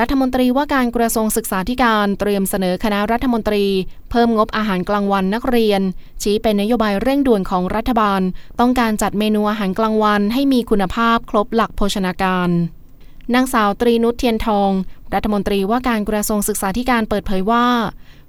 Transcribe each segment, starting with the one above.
รัฐมนตรีว่าการกระทรวงศึกษาธิการเตรียมเสนอคณะรัฐมนตรี เพิ่มงบอาหารกลางวันนักเรียน ชี้เป็นนโยบายเร่งด่วนของรัฐบาล ต้องการจัดเมนูอาหารกลางวันให้มีคุณภาพครบหลักโภชนาการนางสาวตรีนุชเทียนทอง รัฐมนตรีว่าการกระทรวงศึกษาธิการเปิดเผยว่า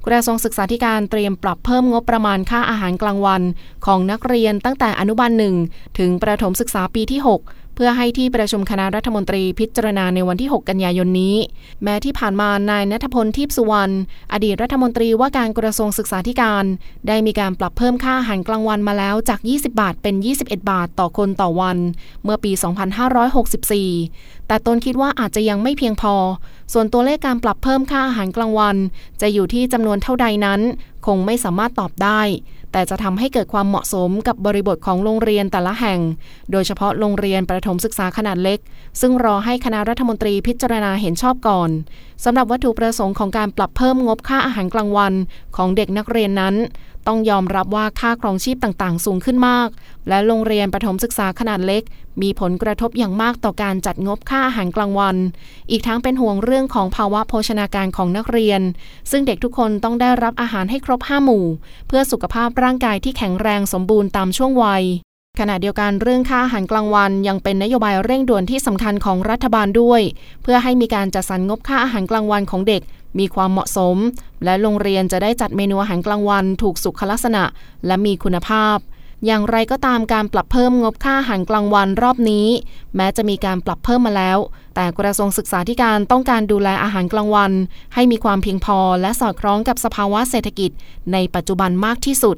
กระทรวงศึกษาธิการเตรียมปรับเพิ่มงบประมาณค่าอาหารกลางวัน ของนักเรียนตั้งแต่อนุบาลหนึ่งถึงประถมศึกษาปีที่ 6 เพื่อให้ที่ประชุมคณะรัฐมนตรีพิจารณาในวันที่ 6 กันยายนนี้ แม้ที่ผ่านมานายนัทพลทิพสุวรรณอดีตรัฐมนตรีว่าการกระทรวงศึกษาธิการ ได้มีการปรับเพิ่มค่าอาหารกลางวันมาแล้วจาก 20 บาทเป็น 21 บาทต่อคนต่อวัน เมื่อปี 2564 แต่ตนคิดว่าอาจจะยังไม่เพียงพอ ส่วนตัวเลขการปรับเพิ่มค่าอาหารกลางวัน จะอยู่ที่จำนวนเท่าใดนั้น คงไม่สามารถตอบได้ แต่จะทำให้เกิดความเหมาะสมกับบริบทของโรงเรียนแต่ละแห่ง โดยเฉพาะโรงเรียนประถมศึกษาขนาดเล็ก ซึ่งรอให้คณะรัฐมนตรีพิจารณาเห็นชอบก่อนสำหรับวัตถุประสงค์ของการปรับเพิ่มงบค่าอาหารกลางวันของเด็กนักเรียนนั้น ต้องยอมรับว่าค่าครองชีพต่างๆ สูงขึ้นมาก และโรงเรียนประถมศึกษาขนาดเล็ก มีผลกระทบอย่างมากต่อการจัดงบค่าอาหารกลางวัน อีกทั้งเป็นห่วงเรื่องของภาวะโภชนาการของนักเรียน ซึ่งเด็กทุกคนต้องได้รับอาหารให้ครบห้าหมู่ เพื่อสุขภาพร่างร่างกายที่แข็งแรงสมบูรณ์ตามช่วงวัย ขณะเดียวกันเรื่องค่าอาหารกลางวันยังเป็นนโยบายเร่งด่วนที่สำคัญของรัฐบาลด้วย เพื่อให้มีการจัดสรรงบค่าอาหารกลางวันของเด็กมีความเหมาะสม และโรงเรียนจะได้จัดเมนูอาหารกลางวันถูกสุขลักษณะ และมีคุณภาพ อย่างไรก็ตามการปรับเพิ่มงบค่าอาหารกลางวันรอบนี้ แม้จะมีการปรับเพิ่มมาแล้ว แต่กระทรวงศึกษาธิการต้องการดูแลอาหารกลางวัน ให้มีความเพียงพอและสอดคล้องกับสภาวะเศรษฐกิจในปัจจุบันมากที่สุด